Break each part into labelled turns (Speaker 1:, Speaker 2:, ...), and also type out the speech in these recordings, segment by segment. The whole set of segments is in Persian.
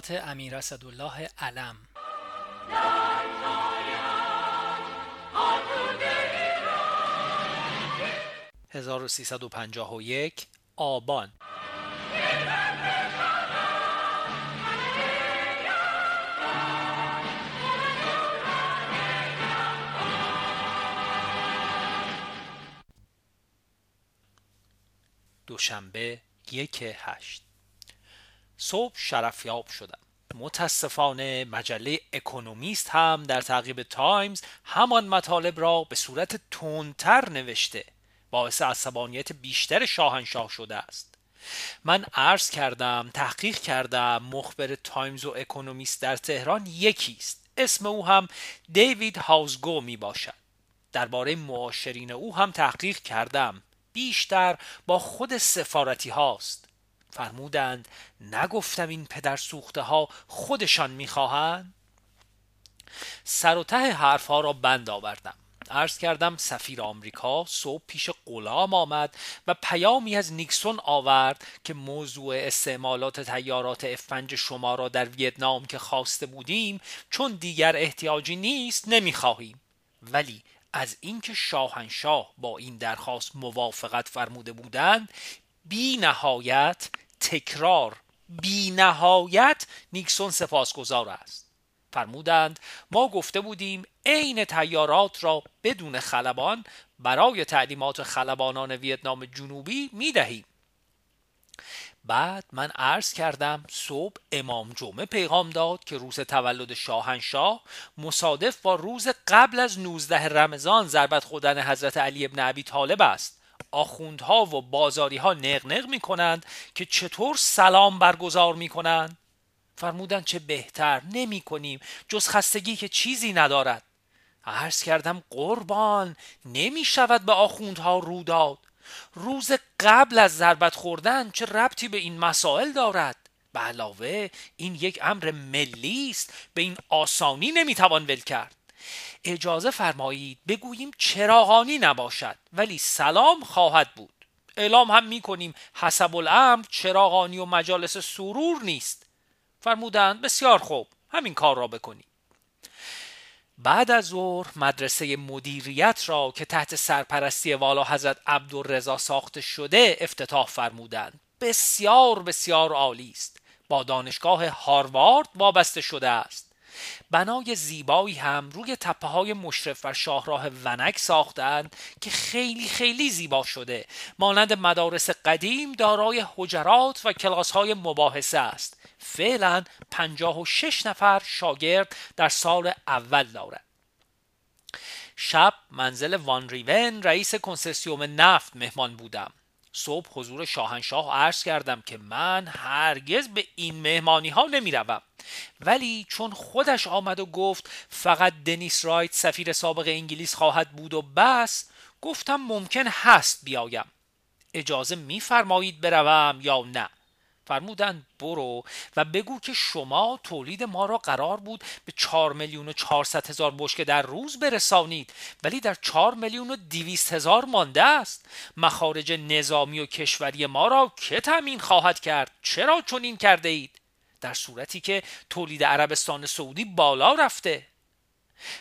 Speaker 1: خاطرات امیر اسدالله علم. 1351 آبان. دوشنبه یک هشت. صبح شرفیاب شدم. متاسفانه مجله اکونومیست هم در تعقیب تایمز همان مطالب را به صورت تندتر نوشته باعث عصبانیت بیشتر شاهنشاه شده است. من عرض کردم تحقیق کردم مخبر تایمز و اکونومیست در تهران یکی است. اسم او هم دیوید هاوزگو می باشد. درباره معاشرین او هم تحقیق کردم. بیشتر با خود سفارتی هاست فرمودند نگفتم این پدر سوخته ها خودشان می‌خواهند؟ سر و ته حرف ها را بند آوردم. عرض کردم سفیر آمریکا صبح پیش غلام آمد و پیامی از نیکسون آورد که موضوع استعمالات تیارات افنج شما را در ویتنام که خواسته بودیم چون دیگر احتیاجی نیست نمی‌خواهیم. ولی از اینکه شاهنشاه با این درخواست موافقت فرموده بودند بی نهایت تکرار بی نهایت نیکسون سپاسگزار است. فرمودند ما گفته بودیم عین تیارات را بدون خلبان برای تعلیمات خلبانان ویتنام جنوبی می دهیم بعد من عرض کردم صبح امام جمعه پیغام داد که روز تولد شاهنشاه مصادف با روز قبل از 19 رمضان ضربت خودن حضرت علی ابن ابی طالب است. آخوندها و بازاری ها نق می کنند که چطور سلام برگزار می کنند فرمودند چه بهتر نمی کنیم جز خستگی که چیزی ندارد. عرض کردم قربان نمی شود به آخوندها رو داد. روز قبل از ضربت خوردن چه ربطی به این مسائل دارد؟ به علاوه این یک امر ملی است. به این آسانی نمی‌توان ول کرد. اجازه فرمایید بگوییم چراغانی نباشد ولی سلام خواهد بود. اعلام هم می‌کنیم حسب الامر چراغانی و مجالس سرور نیست. فرمودند بسیار خوب همین کار را بکنیم. بعد از ظهر مدرسه مدیریت را که تحت سرپرستی والا حضرت عبدالرضا ساخته شده افتتاح فرمودند. بسیار بسیار عالی است. با دانشگاه هاروارد وابسته شده است. بنای زیبایی هم روی تپه های مشرف بر شاهراه ونک ساختند که خیلی خیلی زیبا شده. مانند مدارس قدیم دارای حجرات و کلاس های مباحثه است. فعلا 56 نفر شاگرد در سال اول دارد شب منزل وان ریون رئیس کنسرسیوم نفت مهمان بودم. صبح حضور شاهنشاه عرض کردم که من هرگز به این مهمانی ها نمی روم. ولی چون خودش آمد و گفت فقط دنیس رایت سفیر سابق انگلیس خواهد بود و بس گفتم ممکن هست بیایم اجازه میفرمایید بروم یا نه فرمودند برو و بگو که شما تولید ما را قرار بود به 4 میلیون و 400 هزار بشکه در روز برسانید ولی در 4 میلیون و 200 هزار مانده است. مخارج نظامی و کشوری ما را که تامین خواهد کرد؟ چرا چنین کرده اید؟ در صورتی که تولید عربستان سعودی بالا رفته.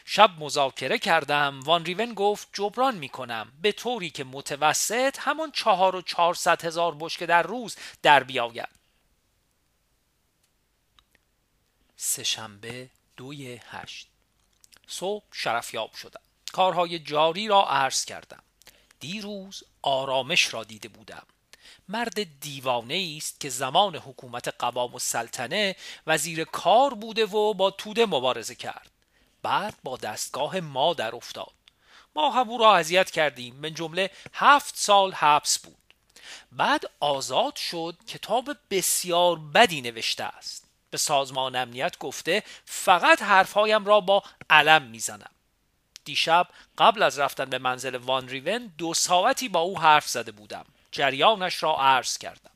Speaker 1: شب مذاکره کردم. وان ریون گفت جبران می کنم. به طوری که متوسط همان چهار و چهارصد هزار بشکه در روز در بیاید. سهشنبه دوی هشت. صبح شرفیاب شدم. کارهای جاری را عرض کردم. دیروز آرامش را دیده بودم. مرد دیوانه است که زمان حکومت قوام و سلطنه وزیر کار بوده و با توده مبارزه کرد. بعد با دستگاه ما در افتاد. ما هم او را اذیت کردیم. من جمله هفت سال حبس بود. بعد آزاد شد کتاب بسیار بدی نوشته است. به سازمان امنیت گفته فقط حرفهایم را با علم می‌زنم. دیشب قبل از رفتن به منزل وان ریون دو ساعتی با او حرف زده بودم. جریانش را عرض کردم.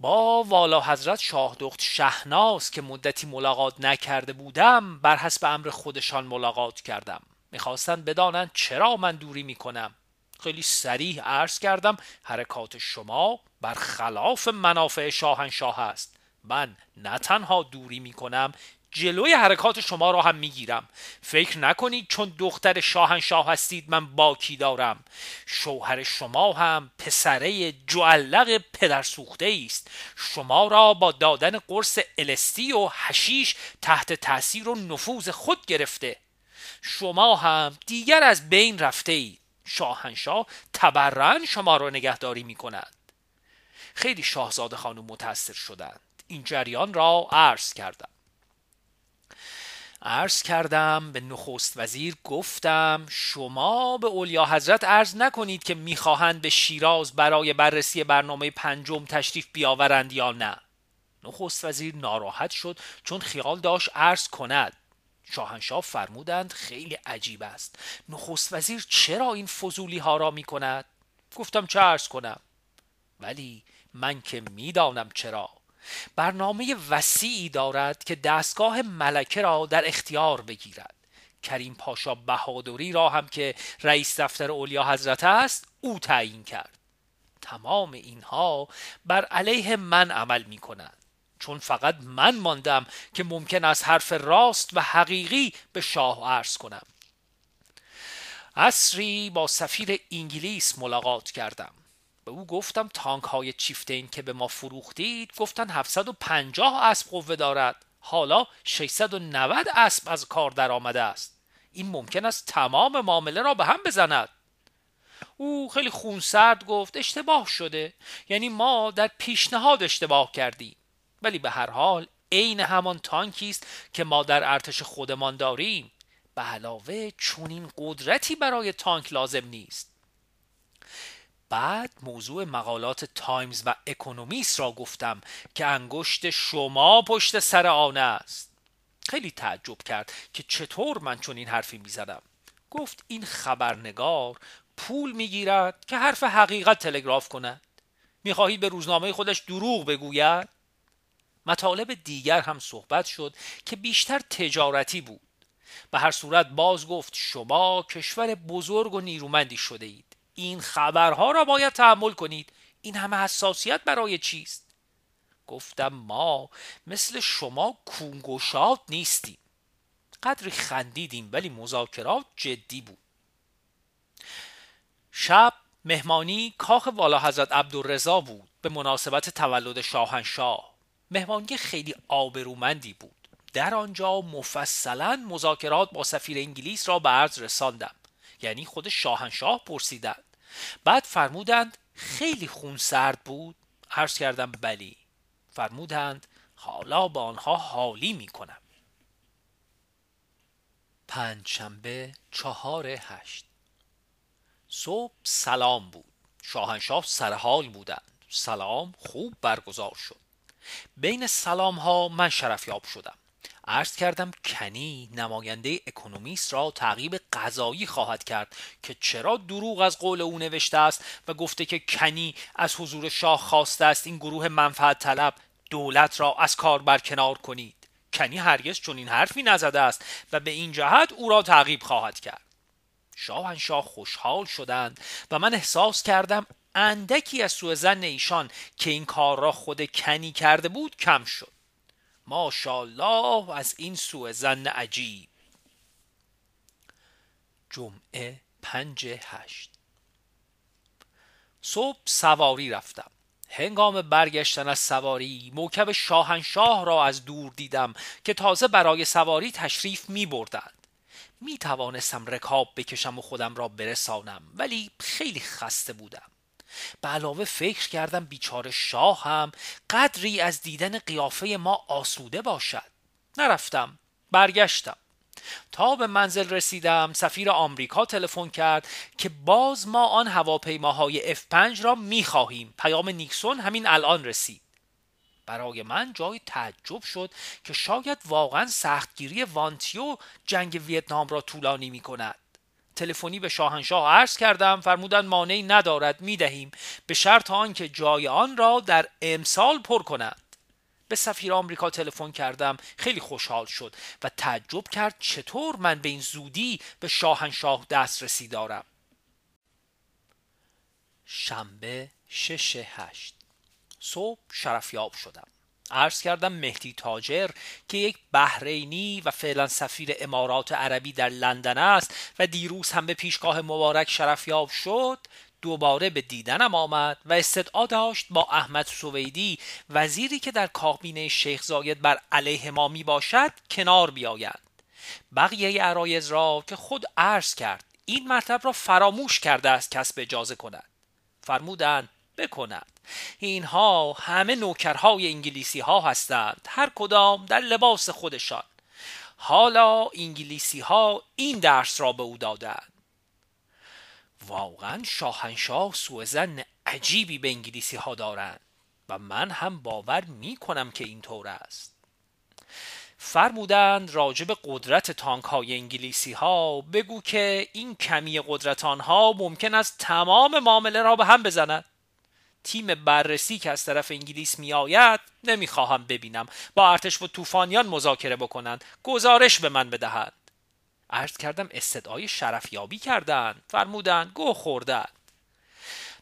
Speaker 1: با والا حضرت شاهدخت شهناز که مدتی ملاقات نکرده بودم بر حسب امر خودشان ملاقات کردم. می‌خواستند بدانند چرا من دوری می‌کنم. خیلی سریح عرض کردم حرکات شما بر خلاف منافع شاهنشاه است. من نه تنها دوری می کنم جلوی حرکات شما را هم می‌گیرم. فکر نکنید چون دختر شاهنشاه هستید من باکی دارم. شوهر شما هم پسره جعلق پدر سوخته است. شما را با دادن قرص الستی و هشیش تحت تاثیر و نفوذ خود گرفته. شما هم دیگر از بین رفته اید شاهنشاه تبرن شما را نگهداری می کند خیلی شاهزاده خانم متاثر شدند. این جریان را عرض کردم. عرض کردم به نخست وزیر گفتم شما به اولیا حضرت عرض نکنید که می‌خواهند به شیراز برای بررسی برنامه پنجم تشریف بیاورند یا نه. نخست وزیر ناراحت شد چون خیال داشت عرض کند. شاهنشاه فرمودند خیلی عجیب است. نخست وزیر چرا این فضولی ها را می کند؟ گفتم چه عرض کنم؟ ولی من که می‌دانم چرا. برنامه وسیعی دارد که دستگاه ملکه را در اختیار بگیرد. کریم پاشا بهادری را هم که رئیس دفتر اولیا حضرت است او تعیین کرد. تمام اینها بر علیه من عمل می کند چون فقط من ماندم که ممکن است حرف راست و حقیقی به شاه عرض کنم. اصری با سفیر انگلیس ملاقات کردم. به او گفتم تانک های چیفتین که به ما فروختید گفتن 750 اسب قوه دارد. حالا 690 اسب از کار در آمده است. این ممکن است تمام معامله را به هم بزند. او خیلی خونسرد گفت اشتباه شده. یعنی ما در پیشنهاد اشتباه کردیم. ولی به هر حال عین همان تانکی است که ما در ارتش خودمان داریم. به علاوه چونین قدرتی برای تانک لازم نیست. بعد موضوع مقالات تایمز و اکونومیست را گفتم که انگشت شما پشت سر آن است. خیلی تعجب کرد که چطور من چون این حرفی می‌زدم. گفت این خبرنگار پول می‌گیرد که حرف حقیقت تلگراف کند. می‌خواهی به روزنامه خودش دروغ بگوید؟ مطالب دیگر هم صحبت شد که بیشتر تجارتی بود. به هر صورت باز گفت شما کشور بزرگ و نیرومندی شده اید این خبرها را باید تحمل کنید. این همه حساسیت برای چیست؟ گفتم ما مثل شما کونگوشات نیستیم. قدری خندیدیم ولی مذاکرات جدی بود. شب مهمانی کاخ والا حضرت عبدالرضا بود به مناسبت تولد شاهنشاه. مهمانی خیلی آبرومندی بود. در آنجا مفصلا مذاکرات با سفیر انگلیس را به عرض رساندم. یعنی خود شاهنشاه پرسیدند. بعد فرمودند خیلی خون سرد بود. عرض کردم بلی. فرمودند حالا با آنها حالی می کنم. پنجشنبه چهار هشت. صبح سلام بود. شاهنشاه سرحال بودند. سلام خوب برگزار شد. بین سلام ها من شرفیاب شدم. عرض کردم کنی نماینده اکونومیست را تعقیب قضایی خواهد کرد که چرا دروغ از قول او نوشته است و گفته که کنی از حضور شاه خواسته است این گروه منفعت طلب دولت را از کار برکنار کنید. کنی هرگز این حرفی نزده است و به این جهت او را تعقیب خواهد کرد. شاهنشاه خوشحال شدند و من احساس کردم اندکی از سوء زن ایشان که این کار را خود کنی کرده بود کم شد. ماشاءالله از این سوء زن عجیب. جمعه پنج هشت. صبح سواری رفتم. هنگام برگشتن از سواری موکب شاهنشاه را از دور دیدم که تازه برای سواری تشریف می بردند می توانستم رکاب بکشم و خودم را برسانم ولی خیلی خسته بودم. به علاوه فکر کردم بیچاره شاه هم قدری از دیدن قیافه ما آسوده باشد. نرفتم برگشتم. تا به منزل رسیدم سفیر آمریکا تلفن کرد که باز ما آن هواپیماهای F5 را می‌خواهیم. پیام نیکسون همین الان رسید. برای من جای تعجب شد که شاید واقعا سختگیری وانتیو جنگ ویتنام را طولانی می کند تلفنی به شاهنشاه عرض کردم فرمودن مانعی ندارد می‌دهیم. به شرط آنکه جای آن را در امسال پر کنند. به سفیر آمریکا تلفن کردم خیلی خوشحال شد و تعجب کرد چطور من به این زودی به شاهنشاه دسترسی دارم. شنبه شش هشت. صبح شرفیاب شدم. عرض کردم مهدی تاجر که یک بحرینی و فعلا سفیر امارات عربی در لندن است و دیروز هم به پیشگاه مبارک شرفیاب شد دوباره به دیدنم آمد و استدعا داشت با احمد سویدی وزیری که در کابینه شیخ زاید بر علیه ما می باشد کنار بیاید. بقیه عرایز را که خود عرض کرد این مرتب را فراموش کرده است کسب اجازه کند. فرمودند بکند. اینها همه نوکرهای انگلیسی ها هستند. هر کدام در لباس خودشان. حالا انگلیسی ها این درس را به او دادند. واقعا شاهنشاه سوء زن عجیبی به انگلیسی ها دارند و من هم باور می کنم که اینطور است. فرمودند راجب قدرت تانک های انگلیسی ها بگو که این کمی قدرت آنها ممکن است تمام معامله را به هم بزند تیم بررسی که از طرف انگلیس می آید نمی‌خواهم ببینم. با ارتش و طوفانیان مذاکره بکنند. گزارش به من بدهند عرض کردم استدعای شرفیابی کردند. فرمودند گو خوردند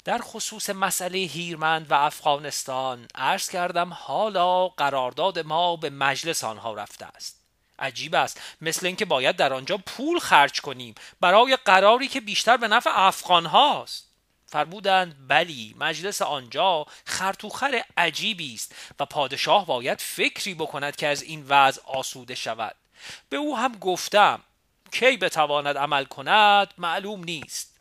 Speaker 1: در خصوص مسئله هیرمند و افغانستان عرض کردم حالا قرارداد ما به مجلس آنها رفته است. عجیب است. مثل اینکه باید در آنجا پول خرج کنیم. برای قراری که بیشتر به نفع افغان هاست. فرمودند بلی مجلس آنجا خرطوخر عجیبی است و پادشاه باید فکری بکند که از این وضع آسوده شود. به او هم گفتم کی بتواند عمل کند معلوم نیست.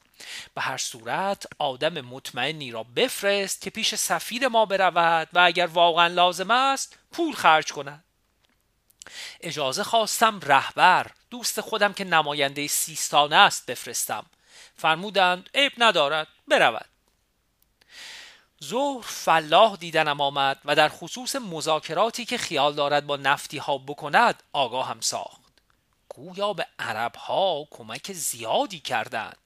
Speaker 1: به هر صورت آدم مطمئنی را بفرست که پیش سفیر ما برود و اگر واقعا لازم است پول خرج کند. اجازه خواستم رهبر دوست خودم که نماینده سیستانه است بفرستم. فرمودند عیب ندارد برود. ظهر فلاح دیدنم آمد و در خصوص مذاکراتی که خیال دارد با نفتی ها بکند آگاه هم ساخت. گویا به عرب ها کمک زیادی کردند.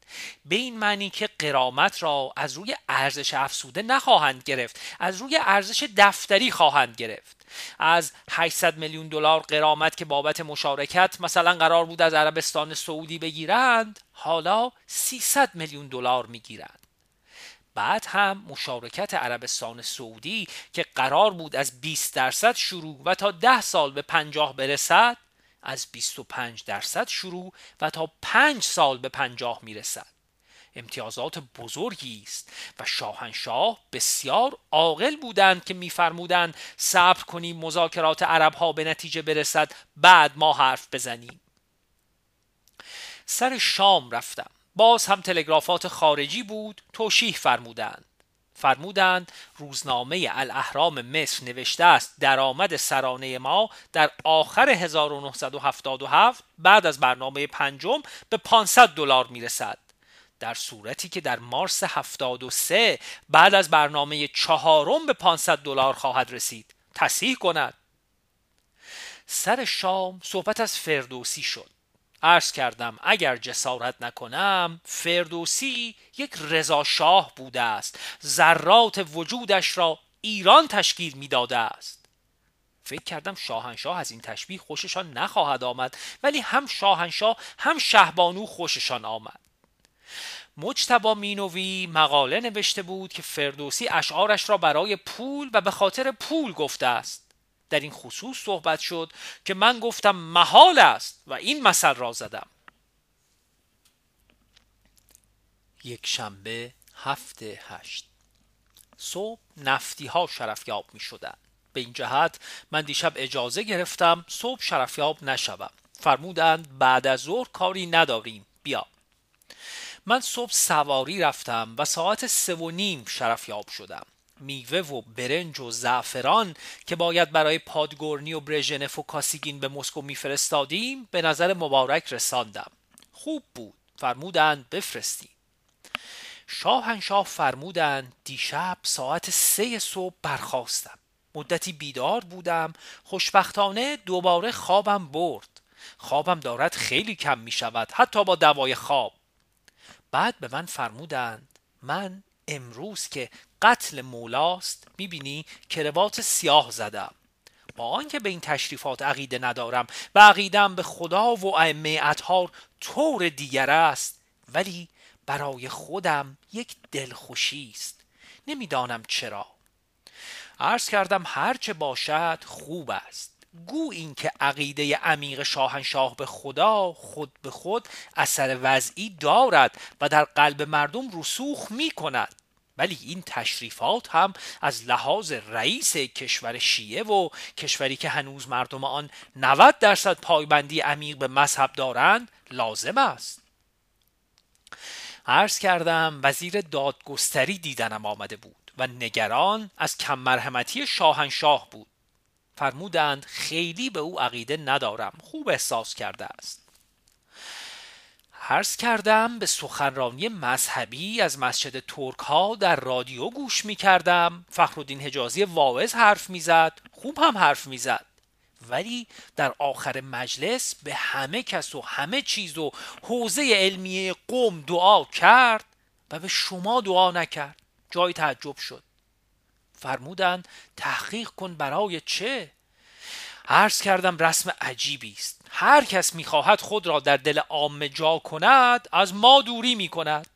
Speaker 1: به این معنی که قرامت را از روی ارزش افسوده نخواهند گرفت از روی ارزش دفتری خواهند گرفت. از 800 میلیون دلار قرامت که بابت مشارکت مثلا قرار بود از عربستان سعودی بگیرند حالا 300 میلیون دلار می‌گیرند. بعد هم مشارکت عربستان سعودی که قرار بود از 20 درصد شروع و تا 10 سال به 50 برسد از 25 درصد شروع و تا 5 سال به 50 می‌رسد. امتیازات بزرگی است و شاهنشاه بسیار عاقل بودند که میفرمودند صبر کنیم مذاکرات عرب ها به نتیجه برسد بعد ما حرف بزنیم. سر شام رفتم. باز هم تلگرافات خارجی بود توشیح فرمودند. فرمودند روزنامه الاهرام مصر نوشته است درآمد سرانه ما در آخر 1977 بعد از برنامه پنجم به 500 دلار می‌رسد. در صورتی که در مارس 73 بعد از برنامه چهارم به 500 دلار خواهد رسید. تصحیح کند. سر شام صحبت از فردوسی شد. عرض کردم اگر جسارت نکنم فردوسی یک رضا شاه بوده است. ذرات وجودش را ایران تشکیل می‌داده است. فکر کردم شاهنشاه از این تشبیه خوششان نخواهد آمد ولی هم شاهنشاه هم شهبانو خوششان آمد. مجتبا مینوی مقاله نوشته بود که فردوسی اشعارش را برای پول و به خاطر پول گفته است. در این خصوص صحبت شد که من گفتم محال است و این مثل را زدم. یک شنبه هفته هشت. صبح نفتی ها شرفیاب می شدن. به این جهت من دیشب اجازه گرفتم صبح شرفیاب نشوم. فرمودند بعد از ظهر کاری نداریم. بیا. من صبح سواری رفتم و ساعت سه و نیم شرفیاب شدم. میوه و برنج و زعفران که باید برای پادگورنی و برژنف و کاسیگین به مسکو میفرستادیم به نظر مبارک رساندم. خوب بود. فرمودند بفرستیم شاهنشاه فرمودند دیشب ساعت سه صبح برخواستم مدتی بیدار بودم. خوشبختانه دوباره خوابم برد. خوابم دارد خیلی کم می شود حتی با دوای خواب. بعد به من فرمودند من امروز که قتل مولاست می‌بینی کروات سیاه زدم. با آنکه به این تشریفات عقیده ندارم و عقیدم به خدا و ائمه اطهار طور دیگر است ولی برای خودم یک دلخوشی است. نمی‌دانم چرا. عرض کردم هرچه باشد خوب است. گو این که عقیده عمیق شاهنشاه به خدا خود به خود اثر وضعی دارد و در قلب مردم رسوخ می کند ولی این تشریفات هم از لحاظ رئیس کشور شیعه و کشوری که هنوز مردم آن 90 درصد پایبندی عمیق به مذهب دارند لازم است. عرض کردم وزیر دادگستری دیدنم آمده بود و نگران از کم مرحمتی شاهنشاه بود. فرمودند خیلی به او عقیده ندارم. خوب احساس کرده است. عرض کردم به سخنرانی مذهبی از مسجد ترک ها در رادیو گوش می کردم فخرالدین حجازی واعظ حرف می‌زد خوب هم حرف می‌زد. ولی در آخر مجلس به همه کس و همه چیز و حوزه علمیه قوم دعا کرد و به شما دعا نکرد. جای تعجب شد. فرمودند تحقیق کن برای چه؟ عرض کردم رسم عجیبی است. هر کس می‌خواهد خود را در دل عامه جا کند از ما دوری می‌کند.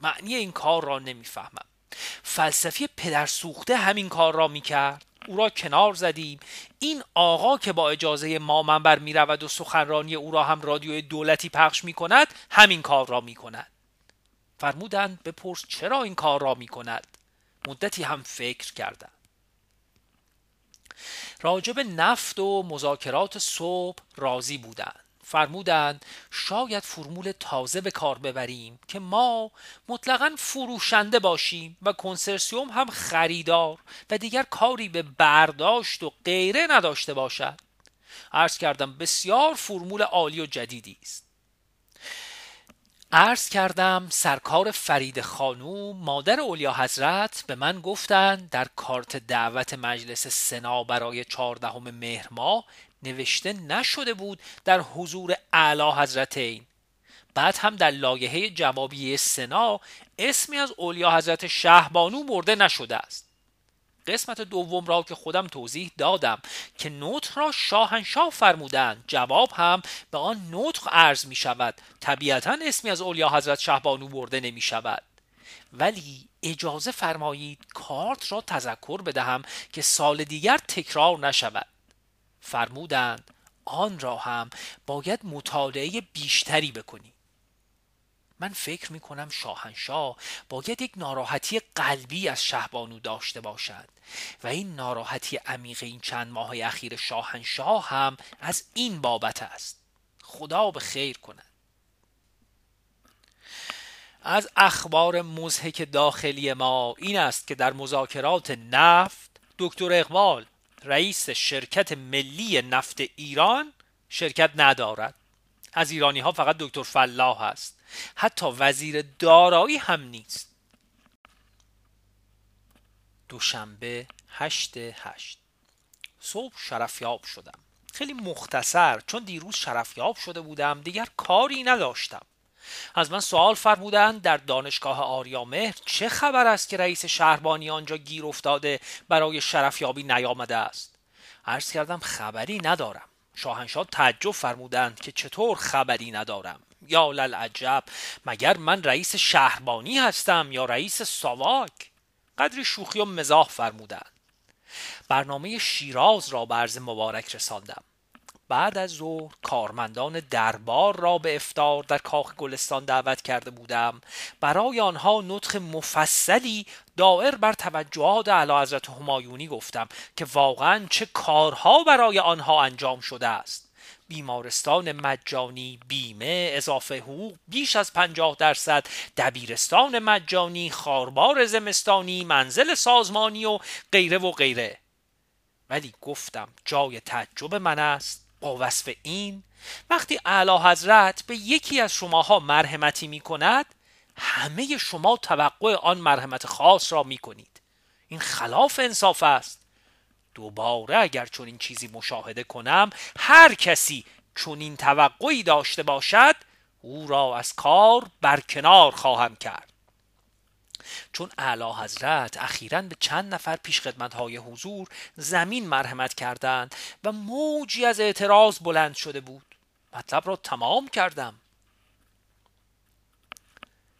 Speaker 1: معنی این کار را نمی‌فهمم. فلسفی پدر سوخته همین کار را می‌کرد. او را کنار زدیم. این آقا که با اجازه ما منبر می رود و سخنرانی او را هم رادیوی دولتی پخش می کند همین کار را می کند فرمودند بپرس چرا این کار را می کند مدتی هم فکر کردم. راجب نفت و مذاکرات صبح راضی بودند. فرمودند شاید فرمول تازه به کار ببریم که ما مطلقا فروشنده باشیم و کنسرسیوم هم خریدار و دیگر کاری به برداشت و غیره نداشته باشد. عرض کردم بسیار فرمول عالی و جدیدی است. عرض کردم سرکار فرید خانوم مادر اولیا حضرت به من گفتند در کارت دعوت مجلس سنا برای چهاردهم مهر ماه نوشته نشده بود در حضور اعلی حضرتین بعد هم در لایحه جوابی سنا اسمی از اولیا حضرت شهبانو برده نشده است. قسمت دوم را که خودم توضیح دادم که نطق را شاهنشاه فرمودند. جواب هم به آن نطق عرض می شود. طبیعتا اسمی از اولیا حضرت شهبانو برده نمی شود. ولی اجازه فرمایید کارت را تذکر بدهم که سال دیگر تکرار نشود. فرمودند آن را هم باید مطالعه بیشتری بکنی من فکر می کنم شاهنشاه باید یک ناراحتی قلبی از شهبانو داشته باشد و این ناراحتی عمیق این چند ماه اخیر شاهنشاه هم از این بابت است. خدا به خیر کند. از اخبار مزهک داخلی ما این است که در مذاکرات نفت دکتر اقبال رئیس شرکت ملی نفت ایران شرکت ندارد. از ایرانی ها فقط دکتر فلاح است حتی وزیر دارایی هم نیست. دوشنبه هشت هشت. صبح شرفیاب شدم. خیلی مختصر چون دیروز شرفیاب شده بودم دیگر کاری نداشتم. از من سوال فرمودند در دانشگاه آریامهر چه خبر است که رئیس شهربانی آنجا گیر افتاده برای شرفیابی نیامده است. عرض کردم خبری ندارم. شاهنشاه تعجب فرمودند که چطور خبری ندارم. یا للعجب مگر من رئیس شهربانی هستم یا رئیس ساواک؟ قدری شوخی و مزاح فرمودند. برنامه شیراز را به عرض مبارک رساندم. بعد از ظهر کارمندان دربار را به افتار در کاخ گلستان دعوت کرده بودم. برای آنها نطخ مفصلی دائر بر توجهات اعلی حضرت همایونی گفتم که واقعا چه کارها برای آنها انجام شده است. بیمارستان مجانی بیمه اضافه حقوق بیش از پنجاه درصد. دبیرستان مجانی خاربار زمستانی منزل سازمانی و غیره و غیره. ولی گفتم جای تعجب من است. با وصف این وقتی اعلی حضرت به یکی از شماها مرحمتی می کند همه شما توقع آن مرحمت خاص را می کنید این خلاف انصاف است. دوباره اگر چون این چیزی مشاهده کنم هر کسی چون این توقعی داشته باشد او را از کار برکنار خواهم کرد. چون اعلی حضرت اخیرا به چند نفر پیش های حضور زمین مرحمت کردند و موجی از اعتراض بلند شده بود. مطلب را تمام کردم.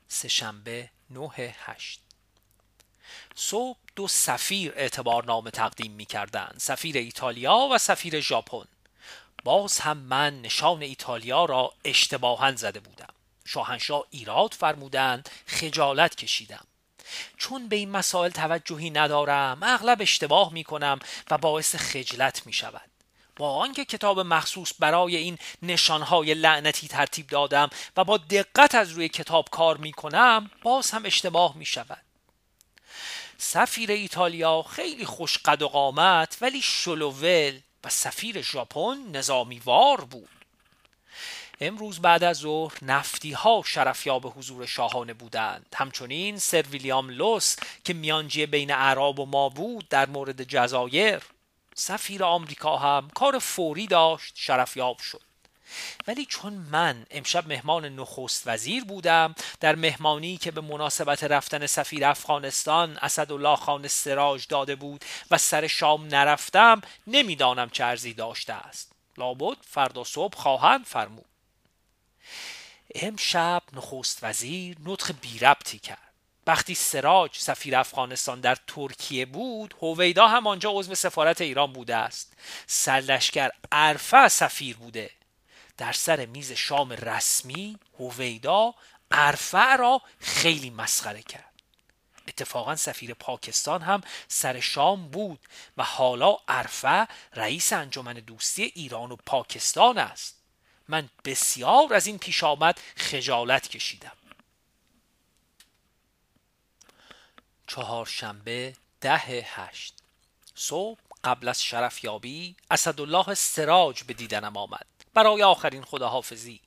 Speaker 1: سهشنبه نه هشت. صبح دو سفیر اعتبارنامه تقدیم می کردن. سفیر ایتالیا و سفیر ژاپن. باز هم من نشان ایتالیا را اشتباها زده بودم. شاهنشاه ایراد فرمودند خجالت کشیدم. چون به این مسائل توجهی ندارم اغلب اشتباه می کنم و باعث خجلت می شود با آنکه کتاب مخصوص برای این نشانهای لعنتی ترتیب دادم و با دقت از روی کتاب کار می کنم باز هم اشتباه می شود سفیر ایتالیا خیلی خوش قد و قامت ولی شلوول و سفیر ژاپن نظامیوار بود. امروز بعد از ظهر نفتی ها شرفیاب حضور شاهانه بودند. همچنین سر ویلیام لوس که میانجی بین عرب و ما بود در مورد جزایر. سفیر آمریکا هم کار فوری داشت شرفیاب شد. ولی چون من امشب مهمان نخست وزیر بودم در مهمانی که به مناسبت رفتن سفیر افغانستان اسدالله خان سراج داده بود و سر شام نرفتم نمی‌دانم چه داشته است. لابد فردا صبح خواهند فرمود. امشب نخست وزیر نطق بی ربطی کرد. وقتی سراج سفیر افغانستان در ترکیه بود هویدا هم آنجا عضو سفارت ایران بوده است. سرلشکر عرفه سفیر بوده. در سر میز شام رسمی هویدا عرفه را خیلی مسخره کرد. اتفاقا سفیر پاکستان هم سر شام بود و حالا عرفه رئیس انجمن دوستی ایران و پاکستان است. من بسیار از این پیش آمد خجالت کشیدم. چهارشنبه ده هشت. صبح قبل از شرفیابی اسدالله سراج به دیدنم آمد. برای آخرین خداحافظی.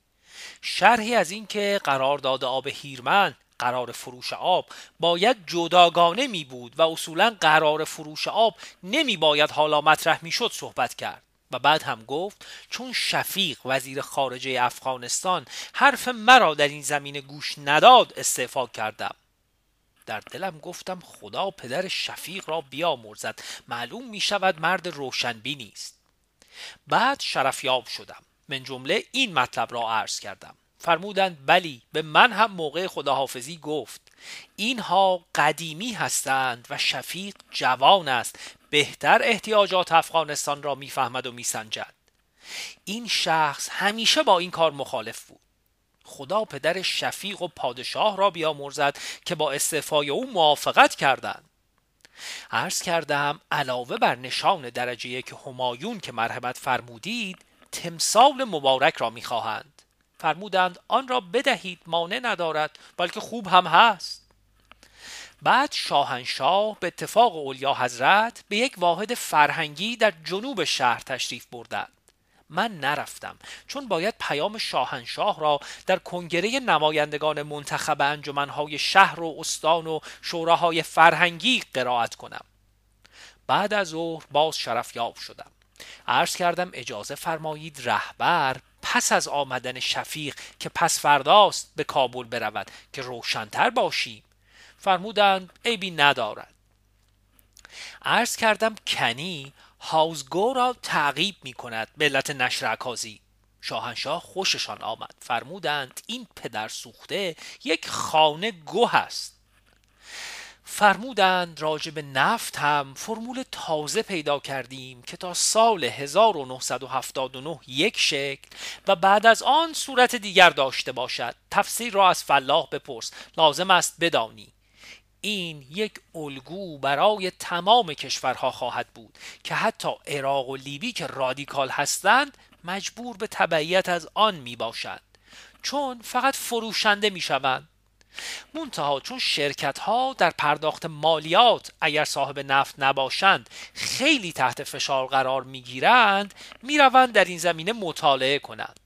Speaker 1: شرحی از اینکه قرارداد آب هیرمن قرار فروش آب باید جداگانه می بود و اصولا قرار فروش آب نمی باید حالا مطرح می شد صحبت کرد. و بعد هم گفت چون شفیق وزیر خارجه افغانستان حرف مرا در این زمینه گوش نداد استعفا کردم. در دلم گفتم خدا پدر شفیق را بیامرزد معلوم می شود مرد روشنبینی است. بعد شرفیاب شدم. من جمله این مطلب را عرض کردم. فرمودند بلی به من هم موقع خداحافظی گفت. اینها قدیمی هستند و شفیق جوان است. بهتر احتیاجات افغانستان را می‌فهمد و میسنجد. این شخص همیشه با این کار مخالف بود. خدا پدر شفیق و پادشاه را بیامرزد که با استعفای او موافقت کردند. عرض کردم علاوه بر نشان درجه که همایون که مرحمت فرمودید تمثال مبارک را می‌خواهند. فرمودند آن را بدهید مانع ندارد بلکه خوب هم هست. بعد شاهنشاه به اتفاق اولیا حضرت به یک واحد فرهنگی در جنوب شهر تشریف بردند. من نرفتم چون باید پیام شاهنشاه را در کنگره نمایندگان منتخب انجمنهای شهر و استان و شوراهای فرهنگی قرائت کنم. بعد از ظهر باز شرفیاب شدم. عرض کردم اجازه فرمایید رهبر پس از آمدن شفیق که پس فرداست به کابل برود که روشنتر باشیم. فرمودند عیبی ندارد. عرض کردم کنی هاوزگو را تعقیب می کند به علت نشر عکازی شاهنشاه خوششان آمد. فرمودند این پدر سوخته یک خانه گوه است. فرمودند راجب نفت هم فرمول تازه پیدا کردیم که تا سال 1979 یک شکل و بعد از آن صورت دیگر داشته باشد. تفسیر را از فلاح بپرس. لازم است بدانی. این یک الگو برای تمام کشورها خواهد بود که حتی عراق و لیبی که رادیکال هستند مجبور به تبعیت از آن می باشند چون فقط فروشنده می شوند منتها چون شرکت ها در پرداخت مالیات اگر صاحب نفت نباشند خیلی تحت فشار قرار می گیرند می روند در این زمینه مطالعه کنند.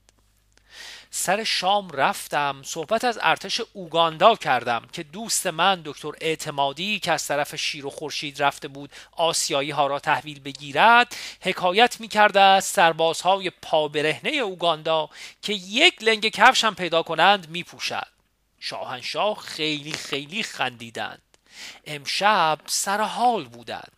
Speaker 1: سر شام رفتم صحبت از ارتش اوگاندا کردم که دوست من دکتر اعتمادی که از طرف شیر و خورشید رفته بود آسیایی ها را تحویل بگیرد حکایت می کرده از سربازهای پابرهنه اوگاندا که یک لنگ کفش هم پیدا کنند می پوشد شاهنشاه خیلی خیلی خندیدند. امشب سر حال بودند.